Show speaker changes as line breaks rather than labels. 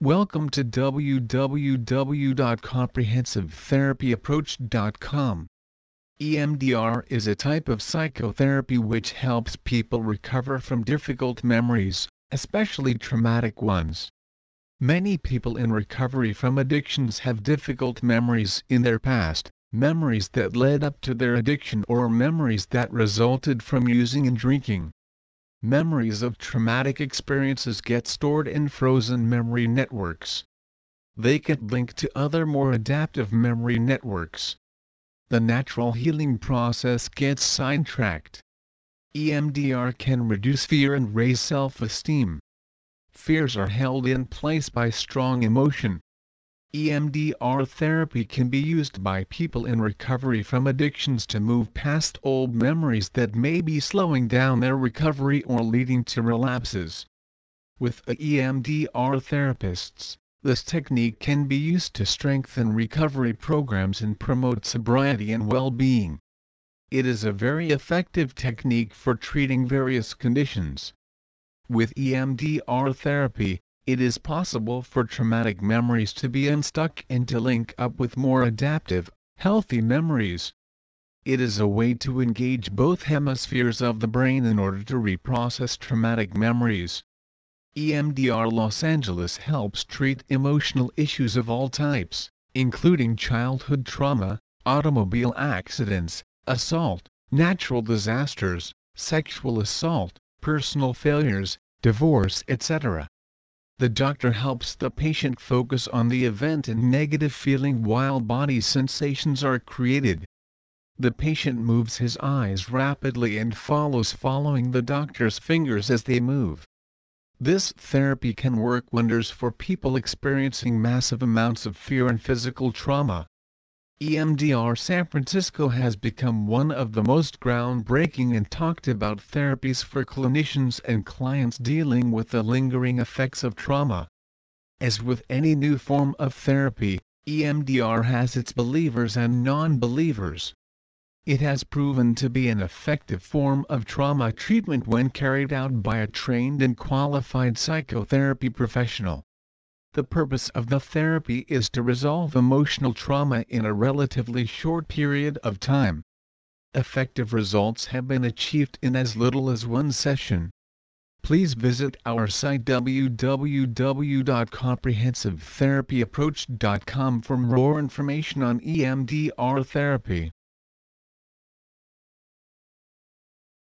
Welcome to www.comprehensivetherapyapproach.com. EMDR is a type of psychotherapy which helps people recover from difficult memories, especially traumatic ones. Many people in recovery from addictions have difficult memories in their past, memories that led up to their addiction or memories that resulted from using and drinking. Memories of traumatic experiences get stored in frozen memory networks. They get linked to other more adaptive memory networks. The natural healing process gets sidetracked. EMDR can reduce fear and raise self-esteem. Fears are held in place by strong emotion, EMDR therapy can be used by people in recovery from addictions to move past old memories that may be slowing down their recovery or leading to relapses. With EMDR therapists, this technique can be used to strengthen recovery programs and promote sobriety and well-being. It is a very effective technique for treating various conditions. With EMDR therapy, it is possible for traumatic memories to be unstuck and to link up with more adaptive, healthy memories. It is a way to engage both hemispheres of the brain in order to reprocess traumatic memories. EMDR Los Angeles helps treat emotional issues of all types, including childhood trauma, automobile accidents, assault, natural disasters, sexual assault, personal failures, divorce etc. The doctor helps the patient focus on the event and negative feeling while body sensations are created. The patient moves his eyes rapidly and follows following the doctor's fingers as they move. This therapy can work wonders for people experiencing massive amounts of fear and physical trauma. EMDR San Francisco has become one of the most groundbreaking and talked about therapies for clinicians and clients dealing with the lingering effects of trauma. As with any new form of therapy, EMDR has its believers and non-believers. It has proven to be an effective form of trauma treatment when carried out by a trained and qualified psychotherapy professional. The purpose of the therapy is to resolve emotional trauma in a relatively short period of time. Effective results have been achieved in as little as one session. Please visit our site www.comprehensivetherapyapproach.com for more information on EMDR therapy.